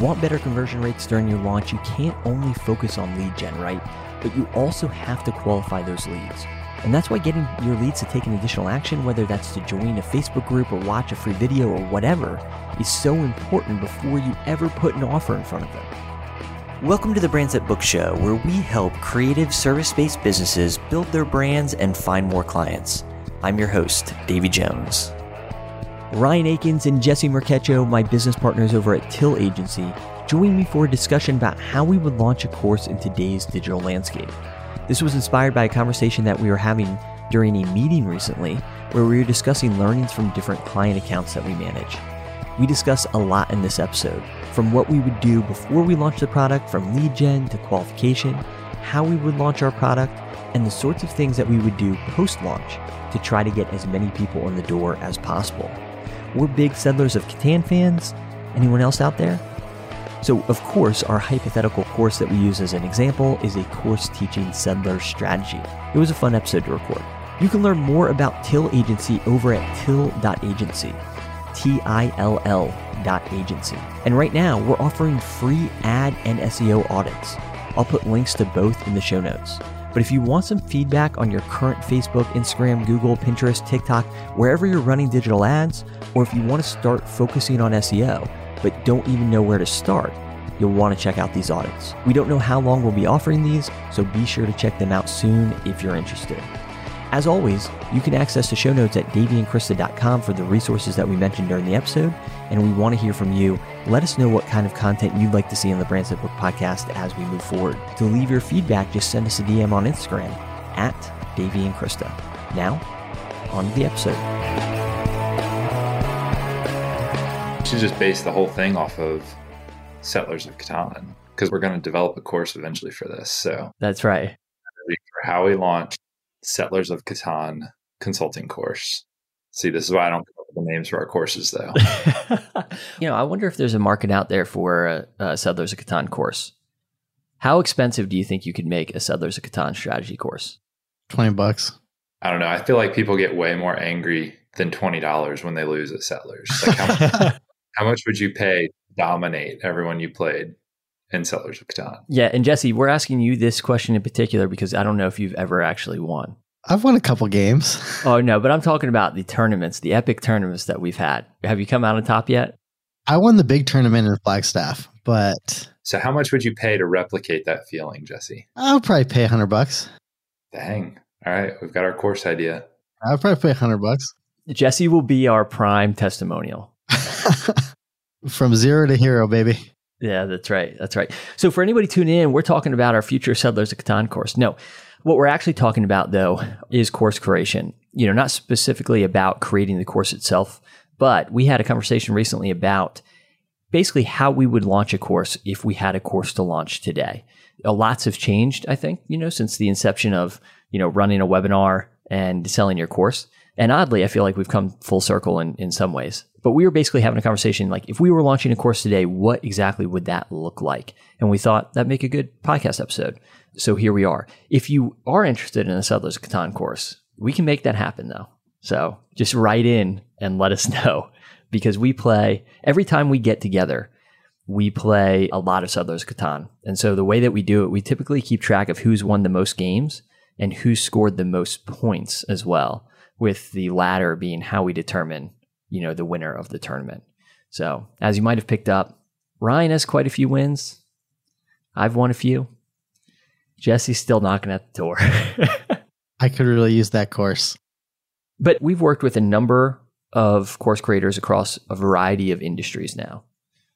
Want better conversion rates during your launch, you can't only focus on lead gen, right? But you also have to qualify those leads. And that's why getting your leads to take an additional action, whether that's to join a Facebook group or watch a free video or whatever, is so important before you ever put an offer in front of them. Welcome to the Brands Book Show, where we help creative service based businesses build their brands and find more clients. I'm your host, Davey Jones. Ryan Akins and Jesse Mercaccio, my business partners over at Till Agency, joined me for a discussion about how we would launch a course in today's digital landscape. This was inspired by a conversation that we were having during a meeting recently where we were discussing learnings from different client accounts that we manage. We discuss a lot in this episode, from what we would do before we launch the product, from lead gen to qualification, how we would launch our product, and the sorts of things that we would do post launch to try to get as many people in the door as possible. We're big Settlers of Catan fans. Anyone else out there? So, of course, our hypothetical course that we use as an example is a course teaching settler strategy. It was a fun episode to record. You can learn more about Till Agency over at till.agency. T I L L dot agency. And right now, we're offering free ad and SEO audits. I'll put links to both in the show notes. But if you want some feedback on your current Facebook, Instagram, Google, Pinterest, TikTok, wherever you're running digital ads, or if you want to start focusing on SEO, but don't even know where to start, you'll want to check out these audits. We don't know how long we'll be offering these, so be sure to check them out soon if you're interested. As always, you can access the show notes at daveyandkrista.com for the resources that we mentioned during the episode, and we want to hear from you. Let us know what kind of content you'd like to see on the Brands That Book podcast as we move forward. To leave your feedback, just send us a DM on Instagram at Davey and Krista. Now, on to the episode. should just base the whole thing off of Settlers of Catan because we're going to develop a course eventually for this. So That's right. for how we launch Settlers of Catan consulting course. See, this is why I don't come up with the names for our courses, though. you know, I wonder if there's a market out there for a, a Settlers of Catan course. How expensive do you think you could make a Settlers of Catan strategy course? 20 bucks. I don't know. I feel like people get way more angry than twenty dollars when they lose at Settlers. Like how, much, how much would you pay to dominate everyone you played in Settlers of Catan? Yeah, and Jesse, we're asking you this question in particular because I don't know if you've ever actually won. I've won a couple games. Oh no, but I'm talking about the tournaments, the epic tournaments that we've had. Have you come out on top yet? I won the big tournament in Flagstaff, but So how much would you pay to replicate that feeling, Jesse? I'll probably pay a hundred bucks. Dang. All right, we've got our course idea. I'll probably pay a hundred bucks. Jesse will be our prime testimonial. From zero to hero, baby. Yeah, that's right. That's right. So for anybody tuning in, we're talking about our future Settlers of Catan course. No, what we're actually talking about though is course creation. You know, not specifically about creating the course itself, but we had a conversation recently about basically how we would launch a course if we had a course to launch today. Lots have changed, I think, you know, since the inception of, you know, running a webinar and selling your course. And oddly, I feel like we've come full circle in, in some ways. But we were basically having a conversation like, if we were launching a course today, what exactly would that look like? And we thought that'd make a good podcast episode. So here we are. If you are interested in a Settlers of Catan course, we can make that happen though. So just write in and let us know because we play every time we get together, we play a lot of Settlers of Catan. And so the way that we do it, we typically keep track of who's won the most games and who scored the most points as well, with the latter being how we determine, you know, the winner of the tournament. So as you might have picked up, Ryan has quite a few wins. I've won a few. Jesse's still knocking at the door. I could really use that course. But we've worked with a number of course creators across a variety of industries now.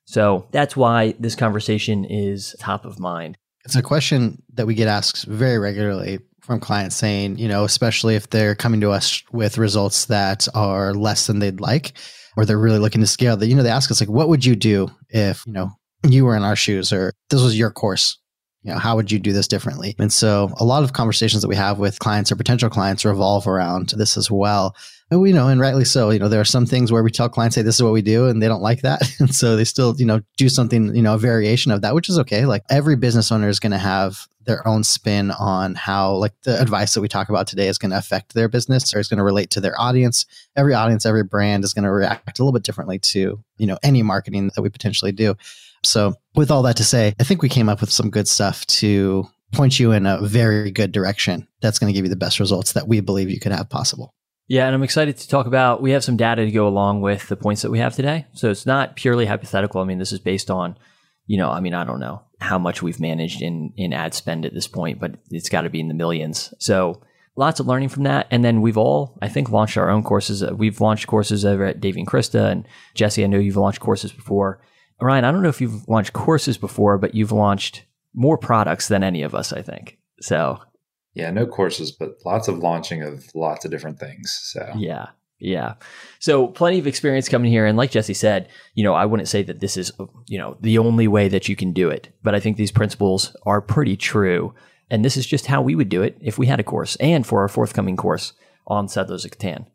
So that's why this conversation is top of mind. It's a question that we get asked very regularly from clients saying, you know, especially if they're coming to us with results that are less than they'd like, or they're really looking to scale that, you know, they ask us like, what would you do if, you know, you were in our shoes or this was your course? You know, how would you do this differently? And so a lot of conversations that we have with clients or potential clients revolve around this as well. And we know, and rightly so, you know, there are some things where we tell clients, hey, this is what we do, and they don't like that. And so they still, you know, do something, you know, a variation of that, which is okay. Like every business owner is going to have their own spin on how like the advice that we talk about today is going to affect their business or is going to relate to their audience every audience every brand is going to react a little bit differently to you know any marketing that we potentially do so, with all that to say, I think we came up with some good stuff to point you in a very good direction that's going to give you the best results that we believe you could have possible. Yeah, and I'm excited to talk about. We have some data to go along with the points that we have today. So it's not purely hypothetical. I mean, this is based on, you know, I mean, I don't know how much we've managed in in ad spend at this point, but it's got to be in the millions. So lots of learning from that. And then we've all, I think, launched our own courses. Uh, we've launched courses over at Dave and Krista and Jesse. I know you've launched courses before. Ryan, I don't know if you've launched courses before, but you've launched more products than any of us, I think. So, yeah, no courses, but lots of launching of lots of different things. So, yeah, yeah. So, plenty of experience coming here. And like Jesse said, you know, I wouldn't say that this is, you know, the only way that you can do it, but I think these principles are pretty true. And this is just how we would do it if we had a course and for our forthcoming course on Settlers of Catan.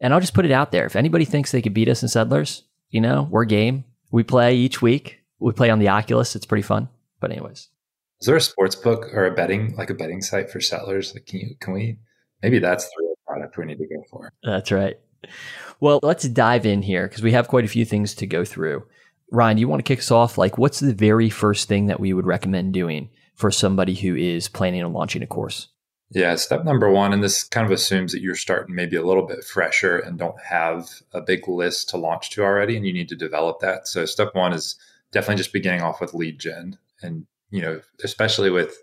And I'll just put it out there. If anybody thinks they could beat us in Settlers, you know, we're game. We play each week. We play on the Oculus. It's pretty fun. But anyways, is there a sports book or a betting like a betting site for settlers? Like, can you can we maybe that's the real product we need to go for? That's right. Well, let's dive in here because we have quite a few things to go through. Ryan, do you want to kick us off? Like, what's the very first thing that we would recommend doing for somebody who is planning on launching a course? Yeah, step number one, and this kind of assumes that you're starting maybe a little bit fresher and don't have a big list to launch to already, and you need to develop that. So, step one is definitely just beginning off with lead gen. And, you know, especially with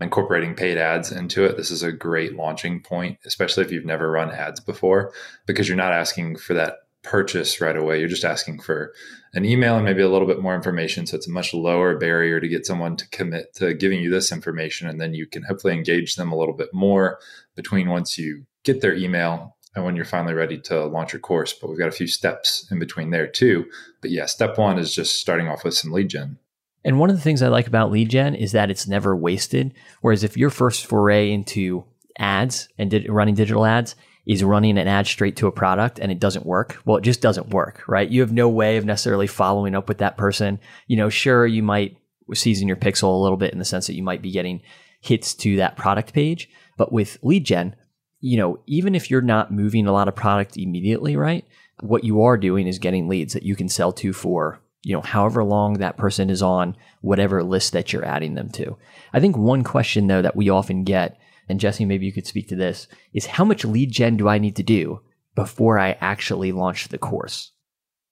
incorporating paid ads into it, this is a great launching point, especially if you've never run ads before, because you're not asking for that purchase right away. You're just asking for an email and maybe a little bit more information. So it's a much lower barrier to get someone to commit to giving you this information. And then you can hopefully engage them a little bit more between once you get their email and when you're finally ready to launch your course. But we've got a few steps in between there too. But yeah, step one is just starting off with some lead gen. And one of the things I like about lead gen is that it's never wasted. Whereas if your first foray into ads and running digital ads is running an ad straight to a product and it doesn't work, well, it just doesn't work, right? You have no way of necessarily following up with that person. You know, sure, you might season your pixel a little bit in the sense that you might be getting hits to that product page. But with lead gen, you know, even if you're not moving a lot of product immediately, right? What you are doing is getting leads that you can sell to for, you know, however long that person is on whatever list that you're adding them to. I think one question though that we often get and Jesse, maybe you could speak to this, is how much lead gen do I need to do before I actually launch the course?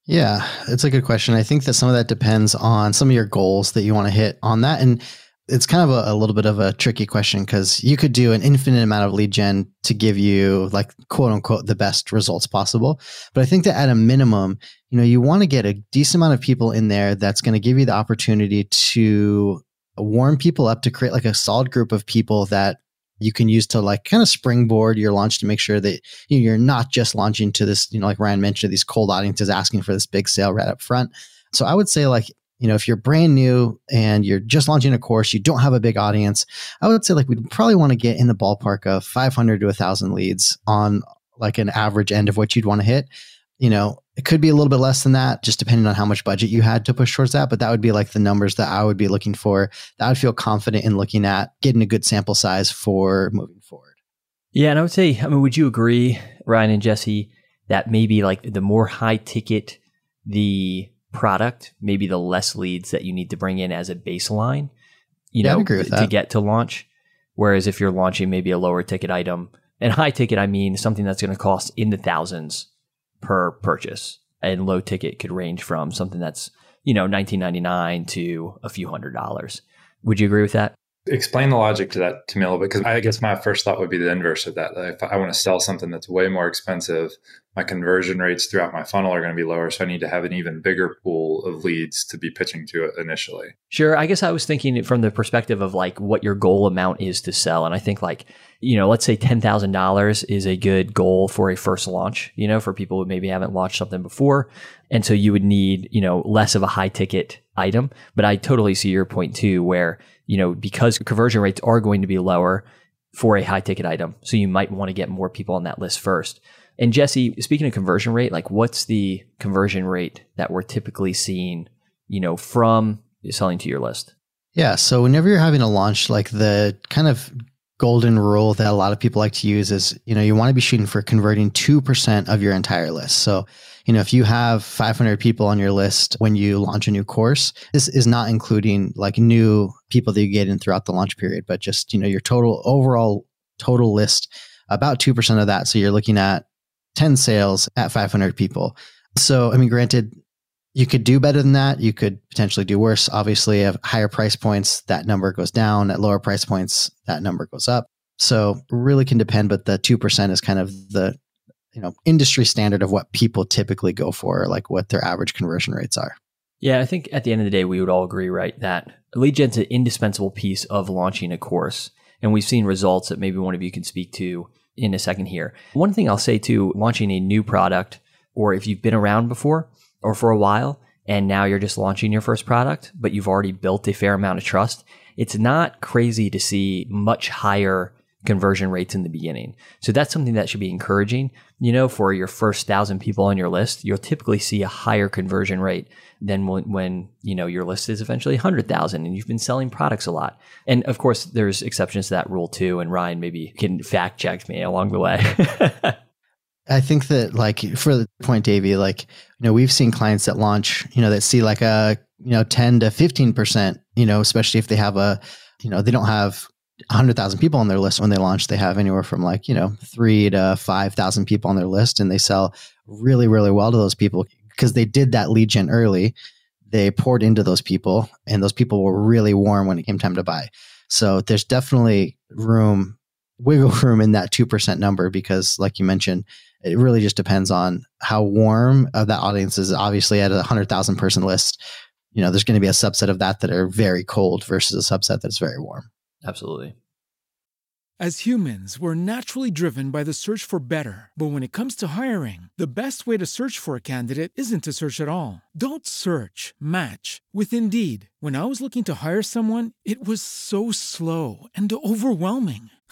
Yeah, it's a good question. I think that some of that depends on some of your goals that you want to hit on that. And it's kind of a, a little bit of a tricky question because you could do an infinite amount of lead gen to give you like quote unquote the best results possible. But I think that at a minimum, you know, you want to get a decent amount of people in there that's going to give you the opportunity to warm people up to create like a solid group of people that you can use to like kind of springboard your launch to make sure that you know, you're not just launching to this, you know, like Ryan mentioned, these cold audiences asking for this big sale right up front. So I would say like, you know, if you're brand new and you're just launching a course, you don't have a big audience, I would say like we'd probably want to get in the ballpark of 500 to 1,000 leads on like an average end of what you'd want to hit. You know, it could be a little bit less than that, just depending on how much budget you had to push towards that. But that would be like the numbers that I would be looking for. That I would feel confident in looking at getting a good sample size for moving forward. Yeah, and I would say, I mean, would you agree, Ryan and Jesse, that maybe like the more high ticket the product, maybe the less leads that you need to bring in as a baseline, you yeah, know, to get to launch. Whereas if you're launching maybe a lower ticket item, and high ticket, I mean something that's going to cost in the thousands per purchase. And low ticket could range from something that's, you know, 1999 to a few hundred dollars. Would you agree with that? Explain the logic to that bit because I guess my first thought would be the inverse of that. If I want to sell something that's way more expensive, my conversion rates throughout my funnel are going to be lower. So I need to have an even bigger pool of leads to be pitching to initially. Sure. I guess I was thinking from the perspective of like what your goal amount is to sell. And I think like you know, let's say $10,000 is a good goal for a first launch, you know, for people who maybe haven't launched something before. And so you would need, you know, less of a high ticket item. But I totally see your point too, where, you know, because conversion rates are going to be lower for a high ticket item. So you might want to get more people on that list first. And Jesse, speaking of conversion rate, like what's the conversion rate that we're typically seeing, you know, from selling to your list? Yeah. So whenever you're having a launch, like the kind of golden rule that a lot of people like to use is, you know, you want to be shooting for converting 2% of your entire list. So, you know, if you have 500 people on your list when you launch a new course, this is not including like new people that you get in throughout the launch period, but just, you know, your total overall total list, about 2% of that. So you're looking at 10 sales at 500 people. So, I mean, granted, you could do better than that. You could potentially do worse. Obviously, at higher price points, that number goes down. At lower price points, that number goes up. So really can depend, but the 2% is kind of the you know industry standard of what people typically go for, like what their average conversion rates are. Yeah, I think at the end of the day, we would all agree, right, that lead gen's an indispensable piece of launching a course. And we've seen results that maybe one of you can speak to in a second here. One thing I'll say too, launching a new product, or if you've been around before, or for a while and now you're just launching your first product, but you've already built a fair amount of trust, it's not crazy to see much higher conversion rates in the beginning. So that's something that should be encouraging. You know, for your first thousand people on your list, you'll typically see a higher conversion rate than when, when you know your list is eventually 100,000 and you've been selling products a lot. And of course, there's exceptions to that rule too. And Ryan maybe can fact check me along the way. I think that like for the point, Davey, like, you know, we've seen clients that launch, you know, that see like a, you know, 10 to 15%, you know, especially if they have a, you know, they don't have 100,000 people on their list when they launch. They have anywhere from like, you know, three to 5,000 people on their list and they sell really, really well to those people because they did that lead gen early. They poured into those people and those people were really warm when it came time to buy. So there's definitely room, wiggle room in that 2% number because, like you mentioned, it really just depends on how warm uh, that audience is. Obviously, at a hundred thousand person list, you know, there's going to be a subset of that that are very cold versus a subset that's very warm. Absolutely. As humans, we're naturally driven by the search for better. But when it comes to hiring, the best way to search for a candidate isn't to search at all. Don't search, match with Indeed. When I was looking to hire someone, it was so slow and overwhelming.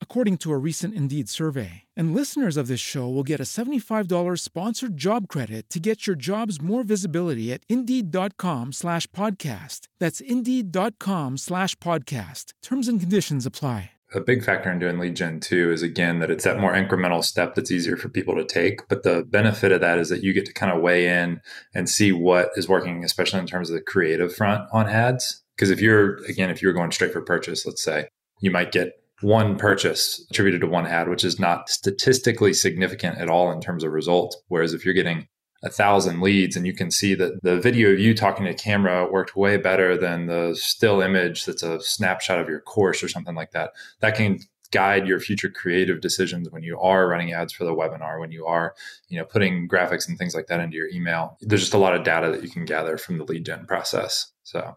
according to a recent Indeed survey. And listeners of this show will get a $75 sponsored job credit to get your jobs more visibility at Indeed.com slash podcast. That's Indeed.com slash podcast. Terms and conditions apply a big factor in doing lead gen too is again that it's that more incremental step that's easier for people to take. But the benefit of that is that you get to kind of weigh in and see what is working, especially in terms of the creative front on ads. Because if you're, again, if you're going straight for purchase, let's say, you might get one purchase attributed to one ad, which is not statistically significant at all in terms of results. Whereas if you're getting a thousand leads and you can see that the video of you talking to camera worked way better than the still image that's a snapshot of your course or something like that that can guide your future creative decisions when you are running ads for the webinar when you are you know putting graphics and things like that into your email there's just a lot of data that you can gather from the lead gen process so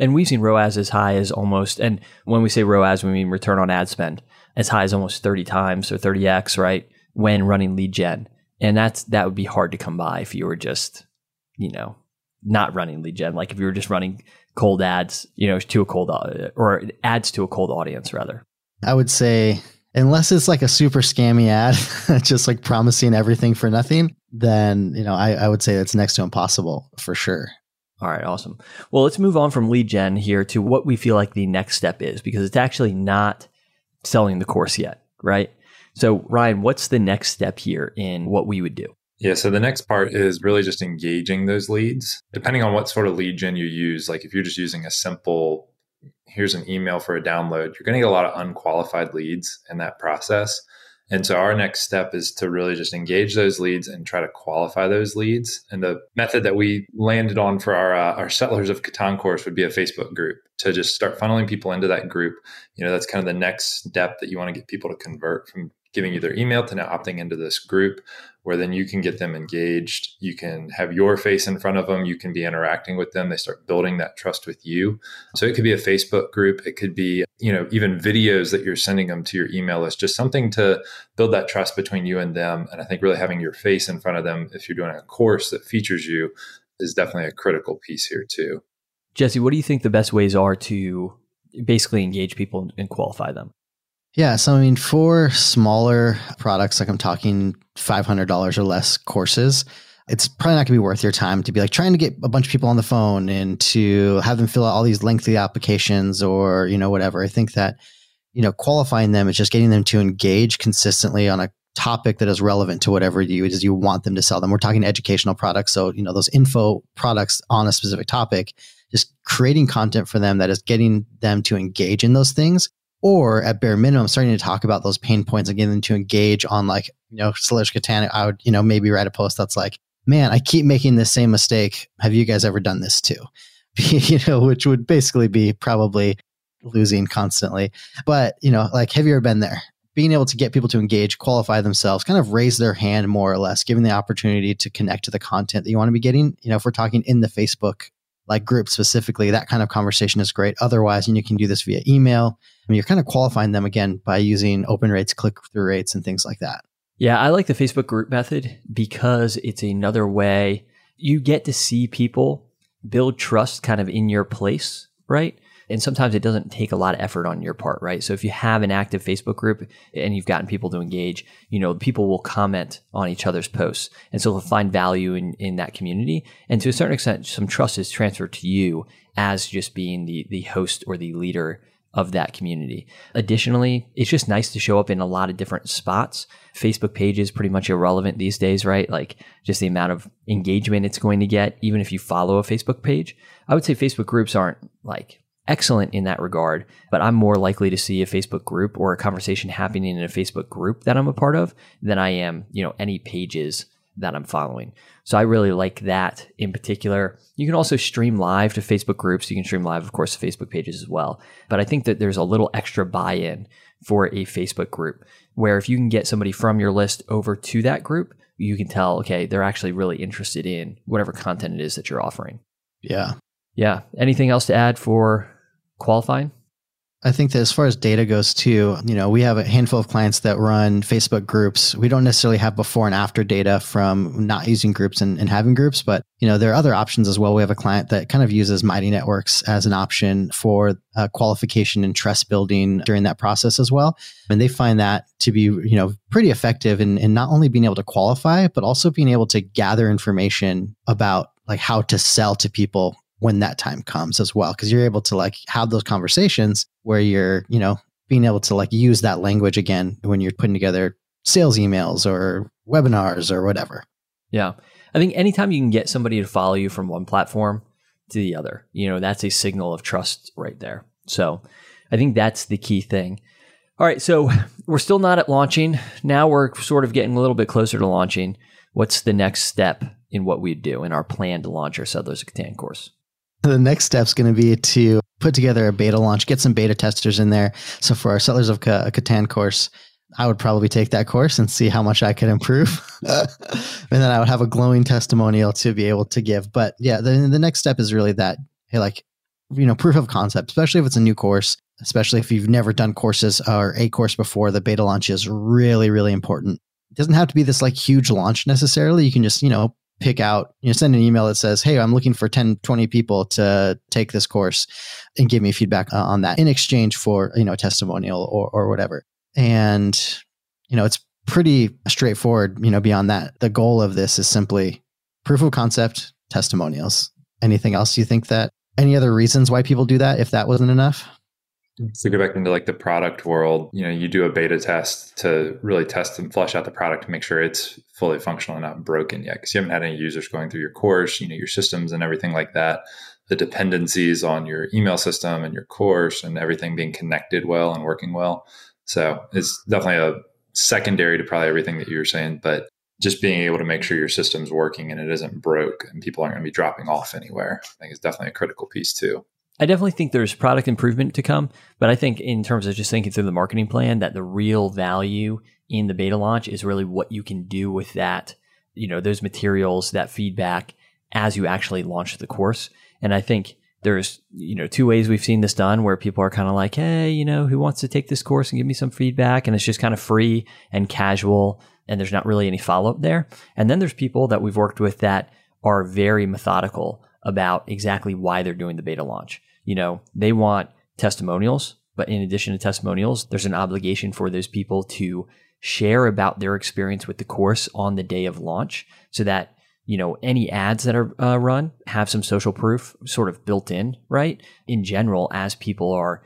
and we've seen ROAS as high as almost, and when we say ROAS, we mean return on ad spend, as high as almost 30 times or 30x, right? When running lead gen. And that's that would be hard to come by if you were just you know not running lead gen. Like if you were just running cold ads you know to a cold uh, or ads to a cold audience rather. I would say unless it's like a super scammy ad just like promising everything for nothing then you know I, I would say that's next to impossible for sure all right, awesome. Well, let's move on from lead gen here to what we feel like the next step is because it's actually not selling the course yet, right? So, Ryan, what's the next step here in what we would do? Yeah, so the next part is really just engaging those leads. Depending on what sort of lead gen you use, like if you're just using a simple here's an email for a download, you're going to get a lot of unqualified leads in that process. And so our next step is to really just engage those leads and try to qualify those leads. And the method that we landed on for our uh, our Settlers of Catan course would be a Facebook group to just start funneling people into that group. You know, that's kind of the next step that you want to get people to convert from giving you their email to now opting into this group where then you can get them engaged. You can have your face in front of them. You can be interacting with them. They start building that trust with you. So it could be a Facebook group. It could be, you know, even videos that you're sending them to your email list, just something to build that trust between you and them. And I think really having your face in front of them, if you're doing a course that features you, is definitely a critical piece here too. Jesse, what do you think the best ways are to basically engage people and qualify them? Yeah. So, I mean, for smaller products, like I'm talking $500 or less courses, it's probably not going to be worth your time to be like trying to get a bunch of people on the phone and to have them fill out all these lengthy applications or, you know, whatever. I think that, you know, qualifying them is just getting them to engage consistently on a topic that is relevant to whatever you is you want them to sell them. We're talking educational products. So, you know, those info products on a specific topic, just creating content for them that is getting them to engage in those things or at bare minimum starting to talk about those pain points and getting them to engage on like you know Slash Catan, I would you know maybe write a post that's like, man, I keep making this same mistake. Have you guys ever done this too? you know, which would basically be probably losing constantly. But you know, like have you ever been there? Being able to get people to engage, qualify themselves, kind of raise their hand more or less, giving the opportunity to connect to the content that you want to be getting. You know, if we're talking in the Facebook like group specifically, that kind of conversation is great. Otherwise, and you can do this via email. I mean, you're kind of qualifying them again by using open rates, click through rates, and things like that. Yeah, I like the Facebook group method because it's another way you get to see people build trust kind of in your place, right? And sometimes it doesn't take a lot of effort on your part, right? So if you have an active Facebook group and you've gotten people to engage, you know, people will comment on each other's posts. And so they'll find value in, in that community. And to a certain extent, some trust is transferred to you as just being the, the host or the leader of that community. Additionally, it's just nice to show up in a lot of different spots. Facebook page is pretty much irrelevant these days, right? Like just the amount of engagement it's going to get, even if you follow a Facebook page. I would say Facebook groups aren't like excellent in that regard, but I'm more likely to see a Facebook group or a conversation happening in a Facebook group that I'm a part of than I am, you know, any pages that I'm following. So I really like that in particular. You can also stream live to Facebook groups. You can stream live, of course, to Facebook pages as well. But I think that there's a little extra buy in for a Facebook group where if you can get somebody from your list over to that group, you can tell, okay, they're actually really interested in whatever content it is that you're offering. Yeah. Yeah. Anything else to add for qualifying? I think that as far as data goes too, you know, we have a handful of clients that run Facebook groups. We don't necessarily have before and after data from not using groups and, and, having groups, but you know, there are other options as well. We have a client that kind of uses Mighty Networks as an option for uh, qualification and trust building during that process as well. And they find that to be, you know, pretty effective in, in not only being able to qualify, but also being able to gather information about like how to sell to people when that time comes as well because you're able to like have those conversations where you're you know being able to like use that language again when you're putting together sales emails or webinars or whatever. Yeah. I think anytime you can get somebody to follow you from one platform to the other you know that's a signal of trust right there. So i think that's the key thing. All right so we're still not at launching. Now we're sort of getting a little bit closer to launching. What's the next step in what we do in our plan to launch our settlers of catan course the next step is going to be to put together a beta launch, get some beta testers in there. So for our Settlers of Catan course, I would probably take that course and see how much I could improve. and then I would have a glowing testimonial to be able to give. But yeah, the, the next step is really that, hey, like, you know, proof of concept, especially if it's a new course, especially if you've never done courses or a course before, the beta launch is really, really important. It doesn't have to be this like huge launch necessarily. You can just, you know, pick out, you know, send an email that says, Hey, I'm looking for 10, 20 people to take this course and give me feedback uh, on that in exchange for, you know, a testimonial or, or whatever. And, you know, it's pretty straightforward, you know, beyond that. The goal of this is simply proof of concept, testimonials. Anything else you think that any other reasons why people do that if that wasn't enough? To go back into like the product world, you know, you do a beta test to really test and flush out the product to make sure it's fully functional and not broken yet. Because you haven't had any users going through your course, you know, your systems and everything like that. the dependencies on your email system and your course and everything being connected well and working well. So it's definitely a secondary to probably everything that you were saying, but just being able to make sure your system's working and it isn't broke and people aren't going to be dropping off anywhere, I think is definitely a critical piece too. I definitely think there's product improvement to come, but I think in terms of just thinking through the marketing plan, that the real value in the beta launch is really what you can do with that, you know, those materials, that feedback as you actually launch the course. And I think there's, you know, two ways we've seen this done where people are kind of like, Hey, you know, who wants to take this course and give me some feedback? And it's just kind of free and casual and there's not really any follow up there. And then there's people that we've worked with that are very methodical about exactly why they're doing the beta launch. You know, they want testimonials, but in addition to testimonials, there's an obligation for those people to share about their experience with the course on the day of launch so that you know any ads that are uh, run have some social proof sort of built in right? In general as people are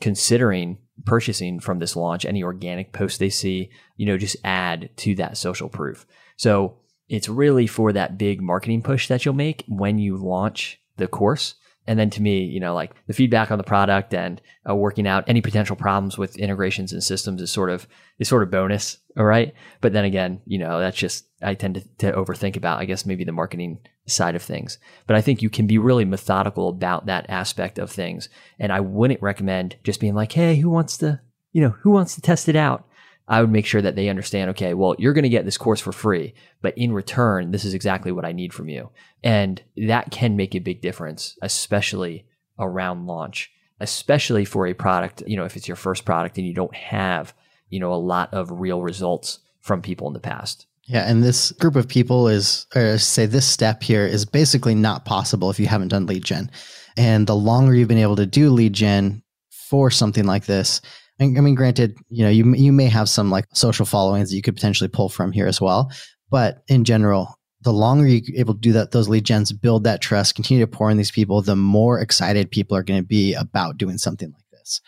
considering purchasing from this launch any organic post they see you know just add to that social proof. So it's really for that big marketing push that you'll make when you launch the course and then to me, you know, like the feedback on the product and uh, working out any potential problems with integrations and systems is sort of is sort of bonus, all right. But then again, you know, that's just I tend to, to overthink about. I guess maybe the marketing side of things. But I think you can be really methodical about that aspect of things. And I wouldn't recommend just being like, hey, who wants to, you know, who wants to test it out? I would make sure that they understand, okay, well, you're going to get this course for free, but in return, this is exactly what I need from you. And that can make a big difference, especially around launch, especially for a product, you know, if it's your first product and you don't have, you know, a lot of real results from people in the past. Yeah, and this group of people is, or say this step here is basically not possible if you haven't done lead gen. And the longer you've been able to do lead gen for something like this, I mean, granted, you know, you you may have some like social followings that you could potentially pull from here as well, but in general, the longer you're able to do that, those lead gens build that trust, continue to pour in these people, the more excited people are going to be about doing something like this.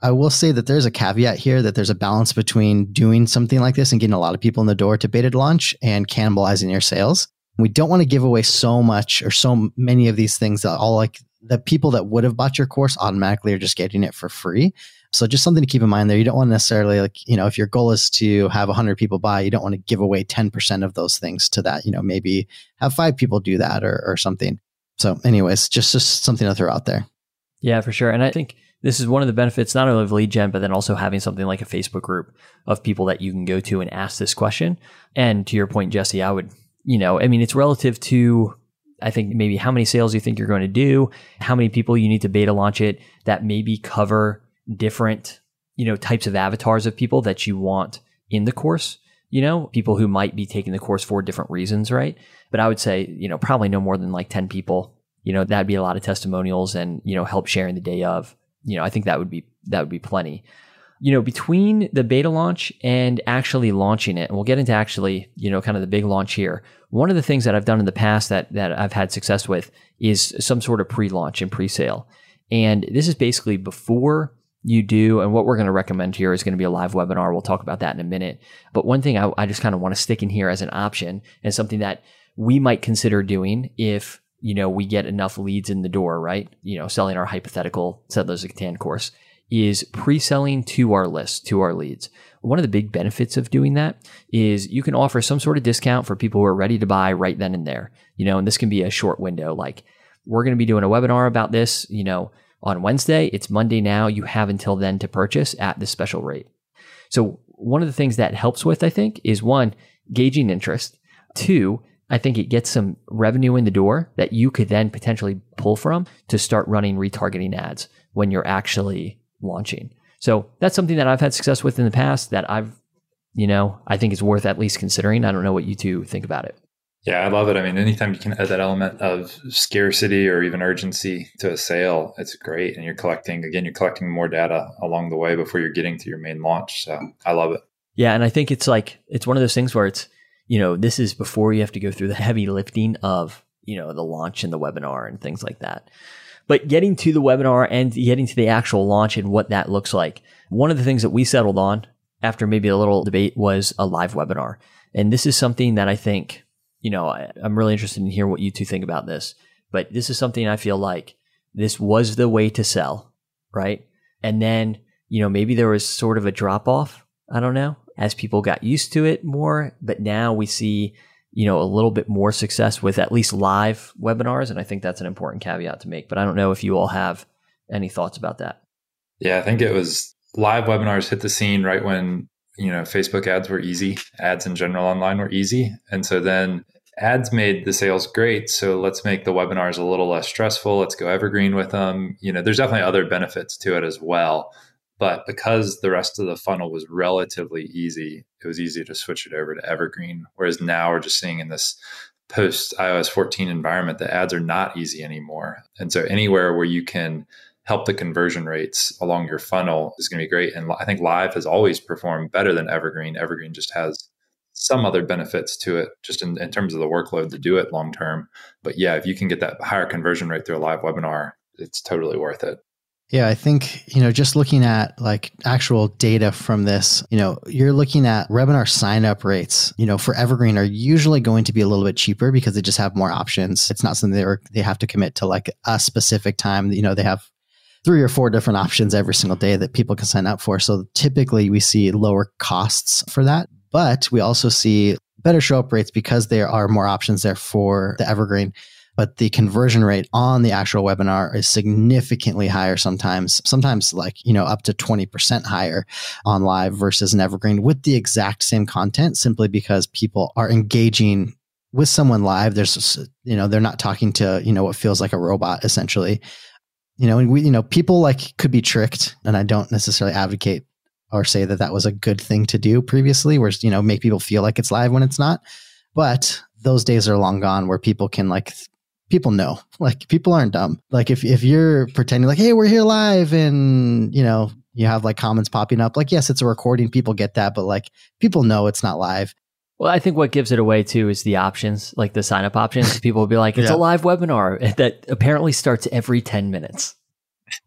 I will say that there's a caveat here that there's a balance between doing something like this and getting a lot of people in the door to beta launch and cannibalizing your sales. We don't want to give away so much or so many of these things that all like the people that would have bought your course automatically are just getting it for free. So just something to keep in mind there. You don't want to necessarily like, you know, if your goal is to have 100 people buy, you don't want to give away 10% of those things to that. You know, maybe have five people do that or, or something. So anyways, just, just something to throw out there. Yeah, for sure. And I think this is one of the benefits not only of lead gen, but then also having something like a Facebook group of people that you can go to and ask this question. And to your point, Jesse, I would, you know, I mean, it's relative to I think maybe how many sales you think you're going to do, how many people you need to beta launch it that maybe cover different, you know, types of avatars of people that you want in the course. You know, people who might be taking the course for different reasons, right? But I would say, you know, probably no more than like 10 people. You know, that'd be a lot of testimonials and, you know, help sharing the day of. You know, I think that would be that would be plenty. You know, between the beta launch and actually launching it, and we'll get into actually, you know, kind of the big launch here. One of the things that I've done in the past that that I've had success with is some sort of pre-launch and pre-sale. And this is basically before you do. And what we're going to recommend here is going to be a live webinar. We'll talk about that in a minute. But one thing I, I just kind of want to stick in here as an option and something that we might consider doing if, you know, we get enough leads in the door, right? You know, selling our hypothetical Settlers of Catan course is pre-selling to our list, to our leads. One of the big benefits of doing that is you can offer some sort of discount for people who are ready to buy right then and there. You know, and this can be a short window. Like we're going to be doing a webinar about this, you know, on Wednesday. It's Monday now. You have until then to purchase at this special rate. So one of the things that helps with, I think, is one, gauging interest. Two, I think it gets some revenue in the door that you could then potentially pull from to start running retargeting ads when you're actually launching. So that's something that I've had success with in the past that I've, you know, I think is worth at least considering. I don't know what you two think about it. Yeah, I love it. I mean, anytime you can add that element of scarcity or even urgency to a sale, it's great. And you're collecting, again, you're collecting more data along the way before you're getting to your main launch. So I love it. Yeah. And I think it's like, it's one of those things where it's, you know, this is before you have to go through the heavy lifting of, you know, the launch and the webinar and things like that. But getting to the webinar and getting to the actual launch and what that looks like. One of the things that we settled on after maybe a little debate was a live webinar. And this is something that I think you know, I, am really interested in hear what you two think about this. But this is something I feel like this was the way to sell, right? And then, you know, maybe there was sort of a drop off. I don't know as people got used to it more. But now we see, you know, a little bit more success with at least live webinars. And I think that's an important caveat to make. But I don't know if you all have any thoughts about that. Yeah, I think it was live webinars hit the scene right when, you know, Facebook ads were easy, ads in general online were easy. And so then ads made the sales great. So let's make the webinars a little less stressful. Let's go evergreen with them. You know, there's definitely other benefits to it as well. But because the rest of the funnel was relatively easy, it was easy to switch it over to evergreen. Whereas now we're just seeing in this post iOS 14 environment, the ads are not easy anymore. And so anywhere where you can help the conversion rates along your funnel is going to be great. And I think live has always performed better than evergreen. Evergreen just has some other benefits to it just in, in terms of the workload to do it long term. But yeah, if you can get that higher conversion rate through a live webinar, it's totally worth it. Yeah, I think, you know, just looking at like actual data from this, you know, you're looking at webinar sign up rates, you know, for Evergreen are usually going to be a little bit cheaper because they just have more options. It's not something they they have to commit to like a specific time. You know, they have three or four different options every single day that people can sign up for. So typically we see lower costs for that, but we also see better show up rates because there are more options there for the Evergreen but the conversion rate on the actual webinar is significantly higher sometimes, sometimes like, you know, up to 20% higher on live versus an evergreen with the exact same content simply because people are engaging with someone live. There's, you know, they're not talking to, you know, what feels like a robot essentially. You know, and we, you know, people like could be tricked and I don't necessarily advocate or say that that was a good thing to do previously, where, you know, make people feel like it's live when it's not. But those days are long gone where people can like people know. Like people aren't dumb. Like if if you're pretending like, hey, we're here live, and you know you have like comments popping up, like yes, it's a recording. People get that, but like people know it's not live. Well, I think what gives it away too is the options, like the sign up options. People will be like, it's yeah. a live webinar that apparently starts every 10 minutes.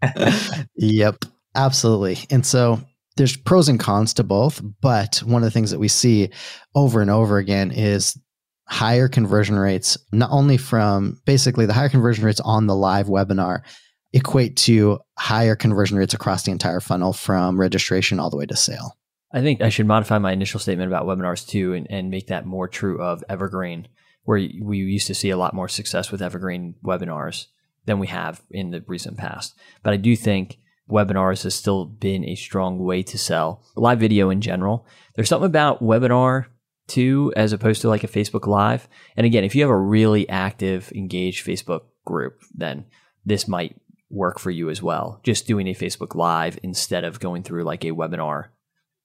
yep, absolutely. And so there's pros and cons to both. But one of the things that we see over and over again is higher conversion rates, not only from basically the higher conversion rates on the live webinar equate to higher conversion rates across the entire funnel from registration all the way to sale. I think I should modify my initial statement about webinars too and, and make that more true of Evergreen, where we used to see a lot more success with Evergreen webinars than we have in the recent past. But I do think webinars has still been a strong way to sell live video in general. There's something about webinar as opposed to like a Facebook Live. And again, if you have a really active, engaged Facebook group, then this might work for you as well. Just doing a Facebook Live instead of going through like a webinar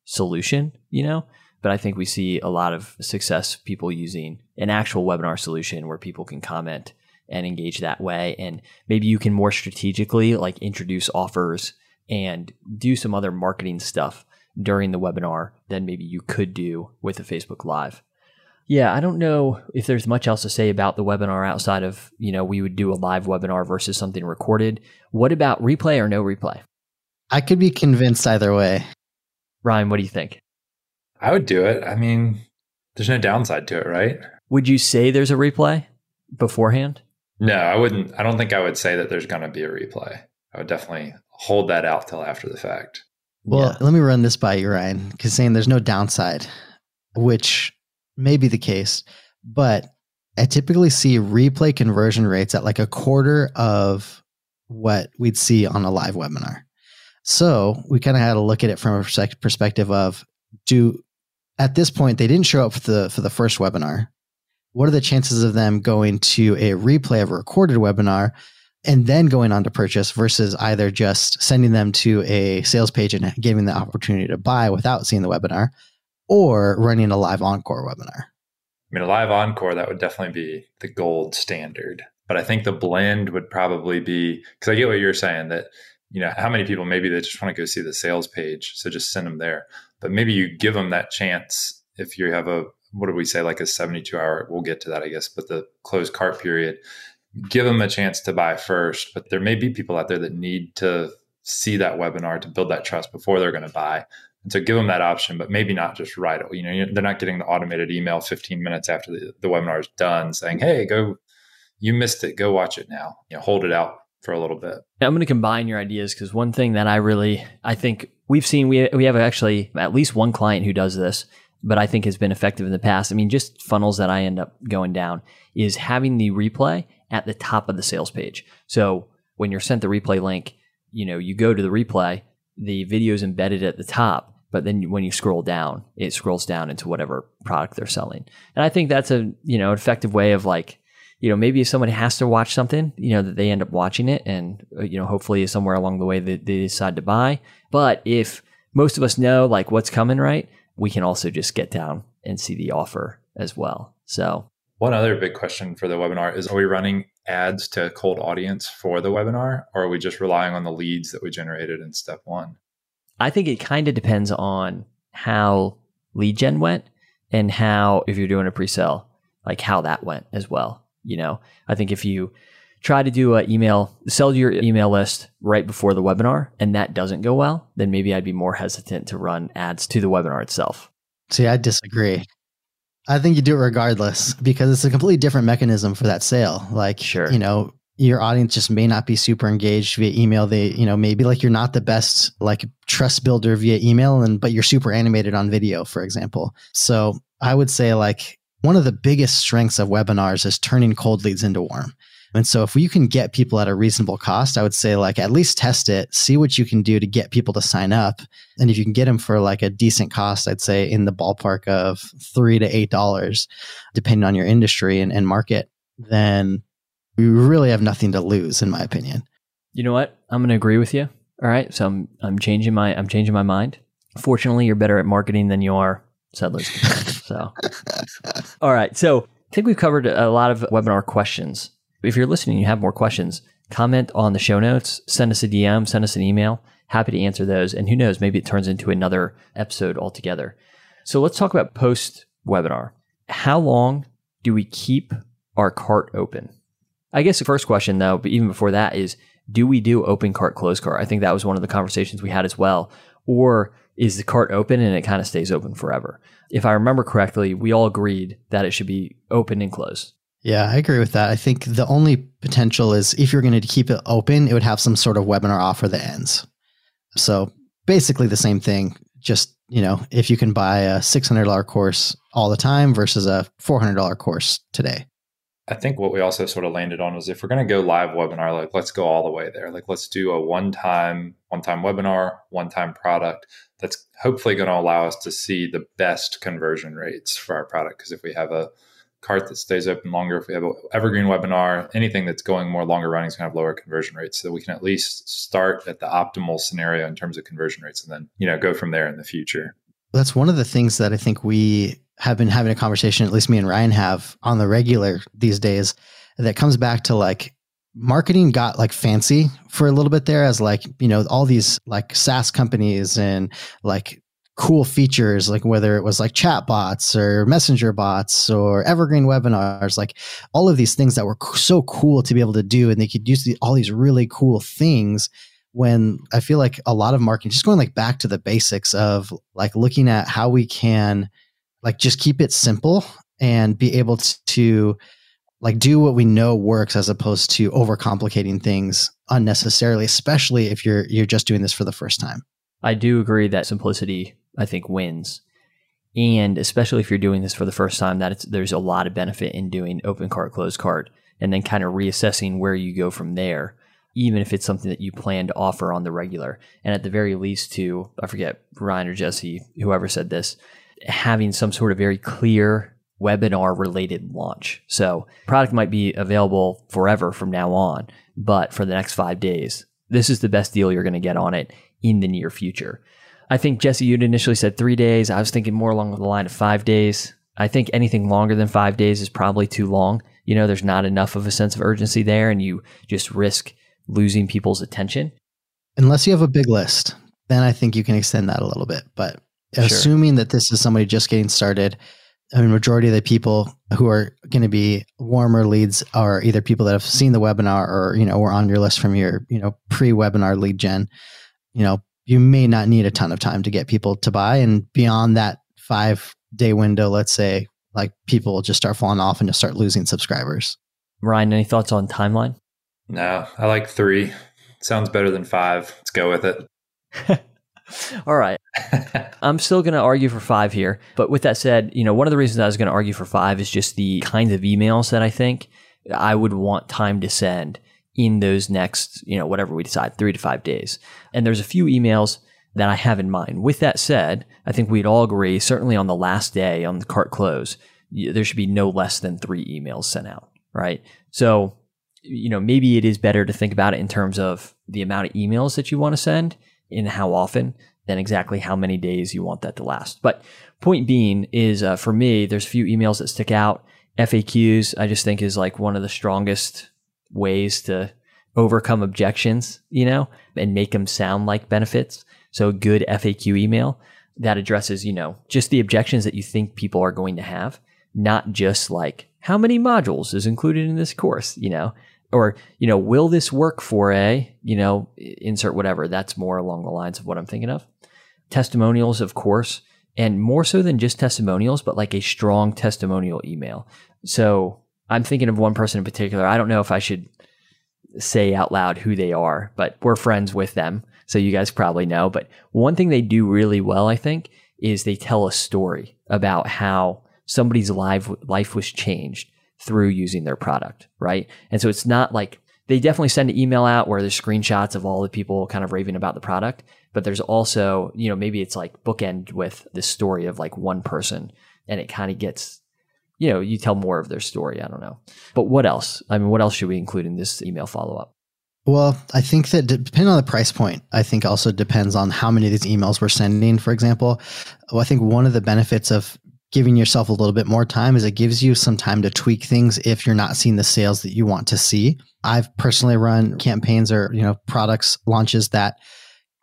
solution, you know? But I think we see a lot of success people using an actual webinar solution where people can comment and engage that way. And maybe you can more strategically like introduce offers and do some other marketing stuff during the webinar than maybe you could do with a Facebook Live. Yeah, I don't know if there's much else to say about the webinar outside of, you know, we would do a live webinar versus something recorded. What about replay or no replay? I could be convinced either way. Ryan, what do you think? I would do it. I mean, there's no downside to it, right? Would you say there's a replay beforehand? No, I wouldn't. I don't think I would say that there's going to be a replay. I would definitely hold that out till after the fact. Well, yeah. let me run this by you, Ryan, because saying there's no downside, which may be the case, but I typically see replay conversion rates at like a quarter of what we'd see on a live webinar. So we kind of had to look at it from a perspective of do at this point they didn't show up for the for the first webinar. What are the chances of them going to a replay of a recorded webinar and then going on to purchase versus either just sending them to a sales page and giving the opportunity to buy without seeing the webinar or running a live encore webinar. I mean, a live encore, that would definitely be the gold standard. But I think the blend would probably be because I get what you're saying that, you know, how many people maybe they just want to go see the sales page. So just send them there. But maybe you give them that chance if you have a, what do we say, like a 72 hour, we'll get to that, I guess, but the closed cart period give them a chance to buy first. But there may be people out there that need to see that webinar to build that trust before they're going to buy. And so give them that option, but maybe not just right. You know, they're not getting the automated email 15 minutes after the, the webinar is done saying, "Hey, go, you missed it. Go watch it now. You know, hold it out for a little bit. I'm going to combine your ideas because one thing that I really, I think we've seen, we, we have actually at least one client who does this, but I think has been effective in the past. I mean, just funnels that I end up going down is having the replay at the top of the sales page. So when you're sent the replay link, you know, you go to the replay, the video is embedded at the top, but then when you scroll down, it scrolls down into whatever product they're selling. And I think that's a, you know, effective way of like, you know, maybe if somebody has to watch something, you know, that they end up watching it and, uh, you know, hopefully somewhere along the way that they decide to buy. But if most of us know like what's coming, right, we can also just get down and see the offer as well. So, one other big question for the webinar is Are we running ads to cold audience for the webinar, or are we just relying on the leads that we generated in step one? I think it kind of depends on how lead gen went and how, if you're doing a pre sale, like how that went as well. You know, I think if you try to do an email, sell your email list right before the webinar and that doesn't go well, then maybe I'd be more hesitant to run ads to the webinar itself. See, I disagree. I think you do it regardless because it's a completely different mechanism for that sale. Like, sure. you know, your audience just may not be super engaged via email. They, you know, maybe like you're not the best like trust builder via email and but you're super animated on video, for example. So I would say like one of the biggest strengths of webinars is turning cold leads into warm. And so if you can get people at a reasonable cost, I would say like at least test it, see what you can do to get people to sign up. And if you can get them for like a decent cost, I'd say in the ballpark of three to eight dollars, depending on your industry and, and market, then we really have nothing to lose, in my opinion. You know what? I'm going to agree with you. All right, so I'm I'm changing my I'm changing my mind. Fortunately, you're better at marketing than you are settlers. so, all right. So I think we've covered a lot of webinar questions. If you're listening, you have more questions. Comment on the show notes. Send us a DM. Send us an email. Happy to answer those. And who knows, maybe it turns into another episode altogether. So let's talk about post webinar. How long do we keep our cart open? I guess the first question, though, but even before that, is do we do open cart, close cart? I think that was one of the conversations we had as well. Or is the cart open and it kind of stays open forever? If I remember correctly, we all agreed that it should be open and closed. Yeah, I agree with that. I think the only potential is if you're going to keep it open, it would have some sort of webinar offer that ends. So basically the same thing. Just, you know, if you can buy a $600 course all the time versus a $400 course today. I think what we also sort of landed on was if we're going to go live webinar, like let's go all the way there. Like let's do a one-time, one-time webinar, one-time product that's hopefully going to allow us to see the best conversion rates for our product. Because if we have a cart that stays open longer, if we have an evergreen webinar, anything that's going more longer running is going to have lower conversion rates. So we can at least start at the optimal scenario in terms of conversion rates and then, you know, go from there in the future. That's one of the things that I think we have been having a conversation, at least me and Ryan have on the regular these days, that comes back to like marketing got like fancy for a little bit there as like, you know, all these like SaaS companies and like cool features, like whether it was like chat bots or messenger bots or evergreen webinars, like all of these things that were so cool to be able to do. And they could use all these really cool things when I feel like a lot of marketing, just going like back to the basics of like looking at how we can like just keep it simple and be able to like do what we know works as opposed to overcomplicating things unnecessarily especially if you're you're just doing this for the first time i do agree that simplicity i think wins and especially if you're doing this for the first time that there's a lot of benefit in doing open cart closed cart and then kind of reassessing where you go from there even if it's something that you plan to offer on the regular and at the very least to i forget ryan or jesse whoever said this having some sort of very clear webinar related launch. So product might be available forever from now on, but for the next five days, this is the best deal you're going to get on it in the near future. I think Jesse, you'd initially said three days. I was thinking more along the line of five days. I think anything longer than five days is probably too long. You know, there's not enough of a sense of urgency there, and you just risk losing people's attention. Unless you have a big list, then I think you can extend that a little bit. But Sure. assuming that this is somebody just getting started i mean majority of the people who are going to be warmer leads are either people that have seen the webinar or you know were on your list from your you know pre-webinar lead gen you know you may not need a ton of time to get people to buy and beyond that five day window let's say like people will just start falling off and just start losing subscribers Ryan, any thoughts on timeline? No, I like three. Sounds better than five. Let's go with it. All right. I'm still going to argue for five here. But with that said, you know, one of the reasons I was going to argue for five is just the kinds of emails that I think I would want time to send in those next, you know, whatever we decide, three to five days. And there's a few emails that I have in mind. With that said, I think we'd all agree, certainly on the last day on the cart close, there should be no less than three emails sent out, right? So, you know, maybe it is better to think about it in terms of the amount of emails that you want to send and how often than exactly how many days you want that to last. But point being is uh, for me, there's a few emails that stick out. FAQs, I just think is like one of the strongest ways to overcome objections, you know, and make them sound like benefits. So a good FAQ email that addresses, you know, just the objections that you think people are going to have, not just like how many modules is included in this course, you know, or you know will this work for a? you know insert whatever. That's more along the lines of what i'm thinking of. Testimonials of course and more so than just testimonials but like a strong testimonial email. So i'm thinking of one person in particular i don't know if i should say out loud who they are but we're friends with them so you guys probably know but one thing they do really well i think is they tell a story about how somebody's life life was changed through using their product, right? And so it's not like they definitely send an email out where there's screenshots of all the people kind of raving about the product, but there's also, you know, maybe it's like bookend with the story of like one person and it kind of gets, you know, you tell more of their story. I don't know. But what else? I mean, what else should we include in this email follow up? Well, I think that depending on the price point, I think also depends on how many of these emails we're sending. For example, well, I think one of the benefits of giving yourself a little bit more time is it gives you some time to tweak things if you're not seeing the sales that you want to see. I've personally run campaigns or, you know, products launches that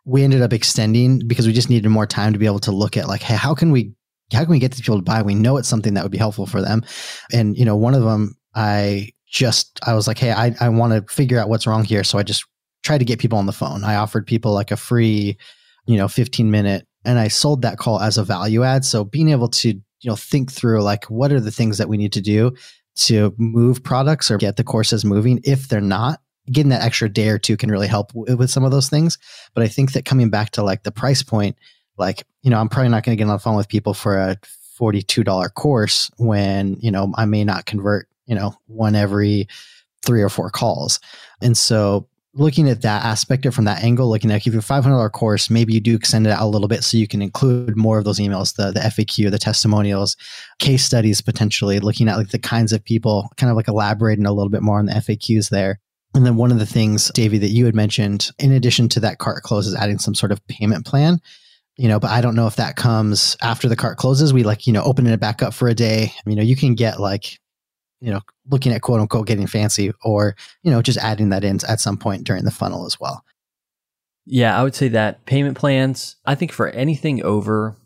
we ended up extending because we just needed more time to be able to look at like, hey, how can we how can we get these people to buy? We know it's something that would be helpful for them. And, you know, one of them I just I was like, hey, I, I want to figure out what's wrong here. So I just tried to get people on the phone. I offered people like a free, you know, 15 minute and I sold that call as a value add. So being able to you know think through like what are the things that we need to do to move products or get the courses moving if they're not getting that extra day or two can really help with some of those things but i think that coming back to like the price point like you know i'm probably not going to get on the phone with people for a $42 course when you know i may not convert you know one every three or four calls and so looking at that aspect of from that angle, looking at if you have a $500 course, maybe you do extend it out a little bit so you can include more of those emails, the, the FAQ, the testimonials, case studies, potentially looking at like the kinds of people, kind of like elaborating a little bit more on the FAQs there. And then one of the things, Davey, that you had mentioned, in addition to that cart close, is adding some sort of payment plan. You know, but I don't know if that comes after the cart closes. We like, you know, opening it back up for a day. You know, you can get like you know, looking at quote unquote getting fancy or, you know, just adding that in at some point during the funnel as well. Yeah, I would say that payment plans, I think for anything over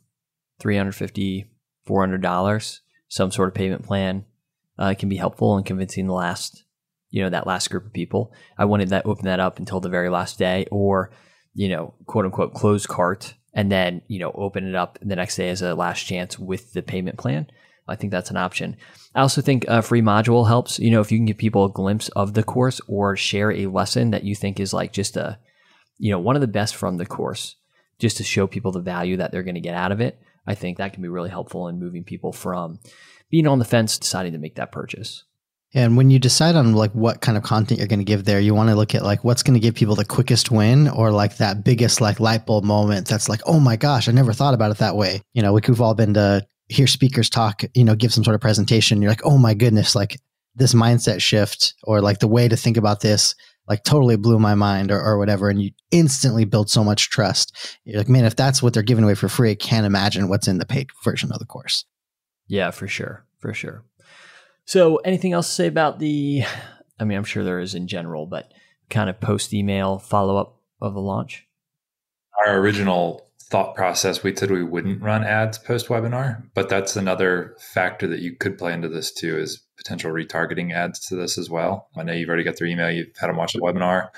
350 $400, some sort of payment plan uh, can be helpful in convincing the last, you know, that last group of people. I wanted that open that up until the very last day or, you know, quote unquote close cart and then, you know, open it up the next day as a last chance with the payment plan. I think that's an option. I also think a free module helps. You know, if you can give people a glimpse of the course or share a lesson that you think is like just a, you know, one of the best from the course, just to show people the value that they're going to get out of it. I think that can be really helpful in moving people from being on the fence, deciding to make that purchase. And when you decide on like what kind of content you're going to give there, you want to look at like what's going to give people the quickest win or like that biggest like light bulb moment that's like, oh my gosh, I never thought about it that way. You know, we've all been to hear speakers talk, you know, give some sort of presentation, you're like, oh my goodness, like this mindset shift or like the way to think about this like totally blew my mind or, or whatever. And you instantly build so much trust. You're like, man, if that's what they're giving away for free, I can't imagine what's in the paid version of the course. Yeah, for sure. For sure. So anything else to say about the, I mean, I'm sure there is in general, but kind of post email follow up of the launch? Our original thought process, we said we wouldn't run ads post webinar, but that's another factor that you could play into this too is potential retargeting ads to this as well. I know you've already got their email, you've had them watch the webinar,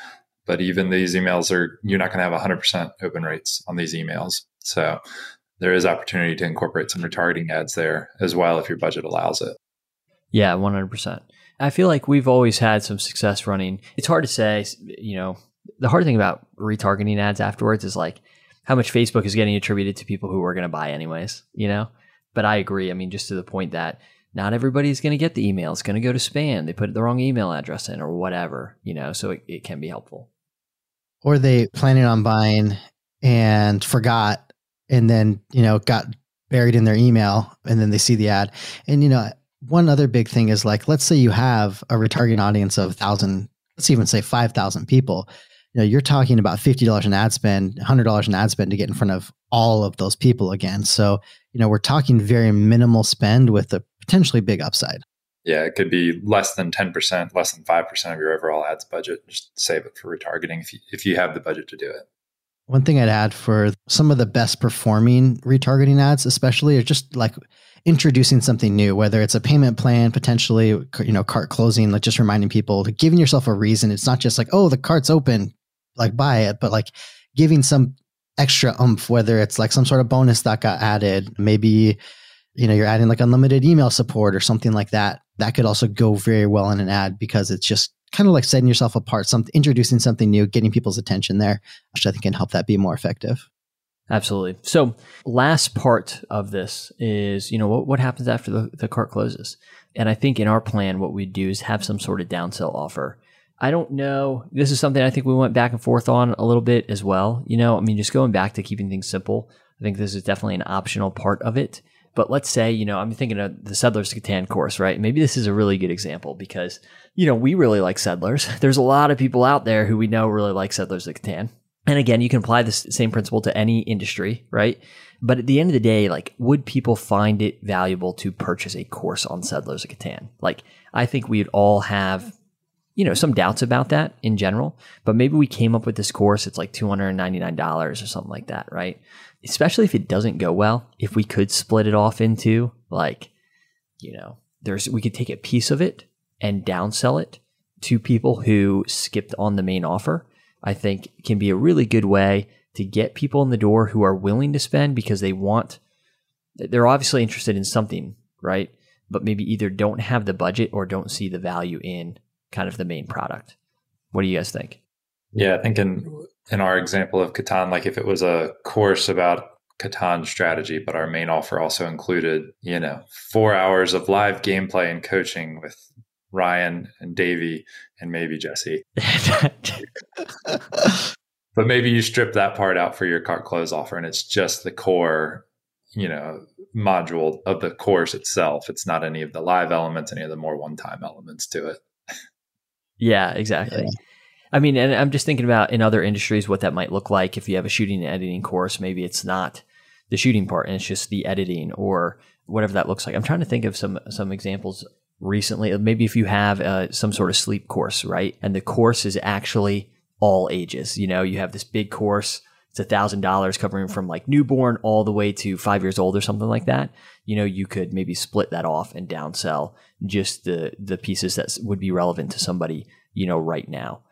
but even these emails are, you're not going to have 100% open rates on these emails. So there is opportunity to incorporate some retargeting ads there as well if your budget allows it. Yeah, 100%. I feel like we've always had some success running. It's hard to say, you know, the hard thing about retargeting ads afterwards is like how much Facebook is getting attributed to people who are going to buy anyways, you know? But I agree. I mean, just to the point that not everybody's going to get the email. It's going to go to spam. They put the wrong email address in or whatever, you know, so it, it can be helpful. Or they planning on buying and forgot and then, you know, got buried in their email and then they see the ad. And, you know, one other big thing is like, let's say you have a retargeting audience of 1,000, let's even say 5,000 people. You know, you're talking about $50 in ad spend, $100 in ad spend to get in front of all of those people again. So, you know, we're talking very minimal spend with a potentially big upside. Yeah, it could be less than 10%, less than 5% of your overall ads budget. Just save it for retargeting if you, if you have the budget to do it. One thing I'd add for some of the best performing retargeting ads, especially, are just like introducing something new, whether it's a payment plan, potentially, you know, cart closing, like just reminding people, giving yourself a reason. It's not just like, oh, the cart's open, like buy it, but like giving some extra oomph, whether it's like some sort of bonus that got added, maybe, you know, you're adding like unlimited email support or something like that. That could also go very well in an ad because it's just kind of like setting yourself apart, some introducing something new, getting people's attention there, which I think can help that be more effective. Absolutely. So, last part of this is, you know, what, what happens after the, the cart closes? And I think in our plan, what we do is have some sort of downsell offer. I don't know. This is something I think we went back and forth on a little bit as well. You know, I mean, just going back to keeping things simple, I think this is definitely an optional part of it. But let's say, you know, I'm thinking of the Settlers of Catan course, right? Maybe this is a really good example because, you know, we really like Settlers. There's a lot of people out there who we know really like Settlers of Catan. And again, you can apply the same principle to any industry, right? But at the end of the day, like, would people find it valuable to purchase a course on Settlers of Catan? Like, I think we'd all have, you know, some doubts about that in general, but maybe we came up with this course. It's like $299 or something like that, right? Especially if it doesn't go well, if we could split it off into like, you know, there's, we could take a piece of it and downsell it to people who skipped on the main offer I think can be a really good way to get people in the door who are willing to spend because they want, they're obviously interested in something, right? But maybe either don't have the budget or don't see the value in kind of the main product. What do you guys think? Yeah, I think in in our example of Catan, like if it was a course about Catan strategy, but our main offer also included, you know, four hours of live gameplay and coaching with Ryan and Davey and maybe Jesse. but maybe you strip that part out for your cart close offer and it's just the core, you know, module of the course itself. It's not any of the live elements, any of the more one-time elements to it. yeah, exactly. Yeah. I mean, and I'm just thinking about in other industries what that might look like if you have a shooting and editing course. Maybe it's not the shooting part and it's just the editing or whatever that looks like. I'm trying to think of some some examples recently. Maybe if you have uh, some sort of sleep course, right? And the course is actually all ages. You know, you have this big course. It's a thousand dollars covering from like newborn all the way to five years old or something like that. You know, you could maybe split that off and downsell just the the pieces that would be relevant to somebody, you know, right now.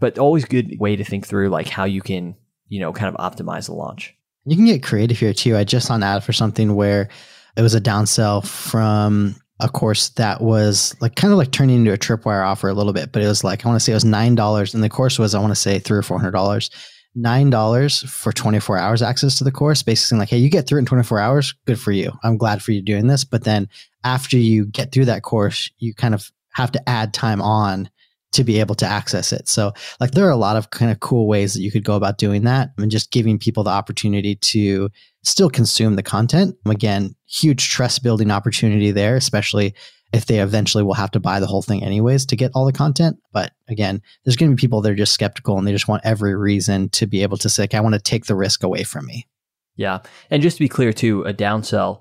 But always good way to think through like how you can, you know, kind of optimize the launch. You can get creative here too. I just on ad for something where it was a downsell from a course that was like kind of like turning into a tripwire offer a little bit, but it was like I want to say it was nine dollars, and the course was I want to say three or four hundred dollars. Nine dollars for twenty four hours access to the course, basically like, hey, you get through it in twenty four hours, good for you. I'm glad for you doing this. But then after you get through that course, you kind of have to add time on to be able to access it. So like there are a lot of kind of cool ways that you could go about doing that and just giving people the opportunity to still consume the content. Again, huge trust building opportunity there, especially if they eventually will have to buy the whole thing anyways to get all the content. But again, there's going to be people that are just skeptical and they just want every reason to be able to say, I want to take the risk away from me. Yeah. And just to be clear too, a downsell,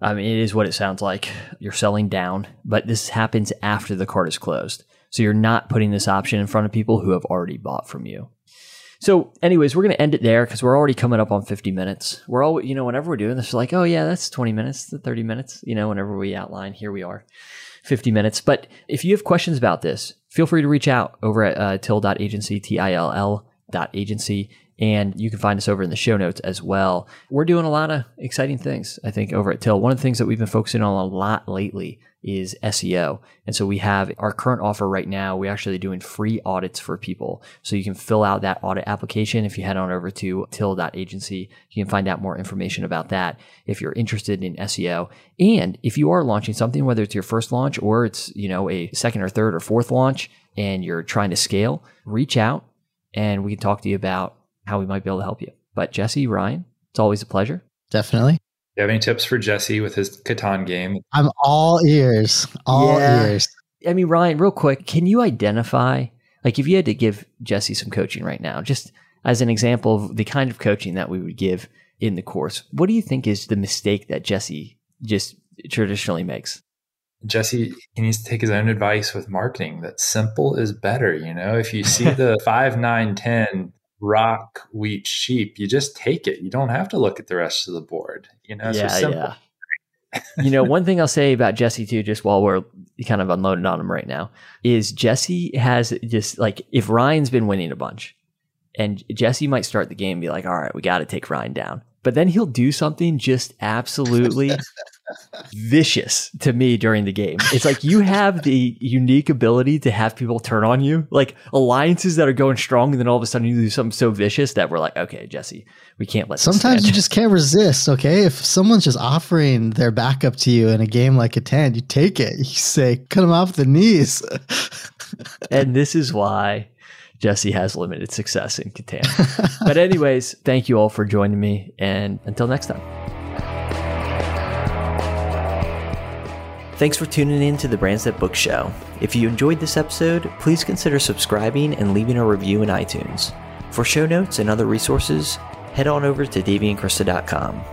I mean, it is what it sounds like. You're selling down, but this happens after the cart is closed. So you're not putting this option in front of people who have already bought from you. So, anyways, we're going to end it there because we're already coming up on 50 minutes. We're all, you know, whenever we're doing this, we're like, oh, yeah, that's 20 minutes to 30 minutes. You know, whenever we outline, here we are, 50 minutes. But if you have questions about this, feel free to reach out over at uh, till.agency, T I L L dot agency. And you can find us over in the show notes as well. We're doing a lot of exciting things, I think, over at Till. One of the things that we've been focusing on a lot lately is SEO. And so we have our current offer right now. We're actually doing free audits for people. So you can fill out that audit application. If you head on over to till.agency, you can find out more information about that if you're interested in SEO. And if you are launching something, whether it's your first launch or it's, you know, a second or third or fourth launch and you're trying to scale, reach out and we can talk to you about how we might be able to help you. But Jesse, Ryan, it's always a pleasure. Definitely Do you have any tips for Jesse with his Catan game? I'm all ears. All yeah. ears. I mean, Ryan, real quick, can you identify, like, if you had to give Jesse some coaching right now, just as an example of the kind of coaching that we would give in the course, what do you think is the mistake that Jesse just traditionally makes? Jesse, he needs to take his own advice with marketing. That simple is better. You know, if you see the five, nine, ten rock, wheat, sheep, you just take it. You don't have to look at the rest of the board. You know, yeah, so yeah. you know, one thing I'll say about Jesse too, just while we're kind of unloading on him right now, is Jesse has just like if Ryan's been winning a bunch, and Jesse might start the game and be like, "All right, we got to take Ryan down," but then he'll do something just absolutely vicious to me during the game. It's like you have the unique ability to have people turn on you, like alliances that are going strong, and then all of a sudden you do something so vicious that we're like, okay, Jesse, we can't let. Sometimes you just can't resist. Okay, if someone's just offering their backup to you in a game like a ten, you take it. You say, cut them off the knees. and this is why Jesse has limited success in Catan. but anyways, thank you all for joining me, and until next time. Thanks for tuning in to the Brands That Book Show. If you enjoyed this episode, please consider subscribing and leaving a review in iTunes. For show notes and other resources, head on over to daveyandkrista.com.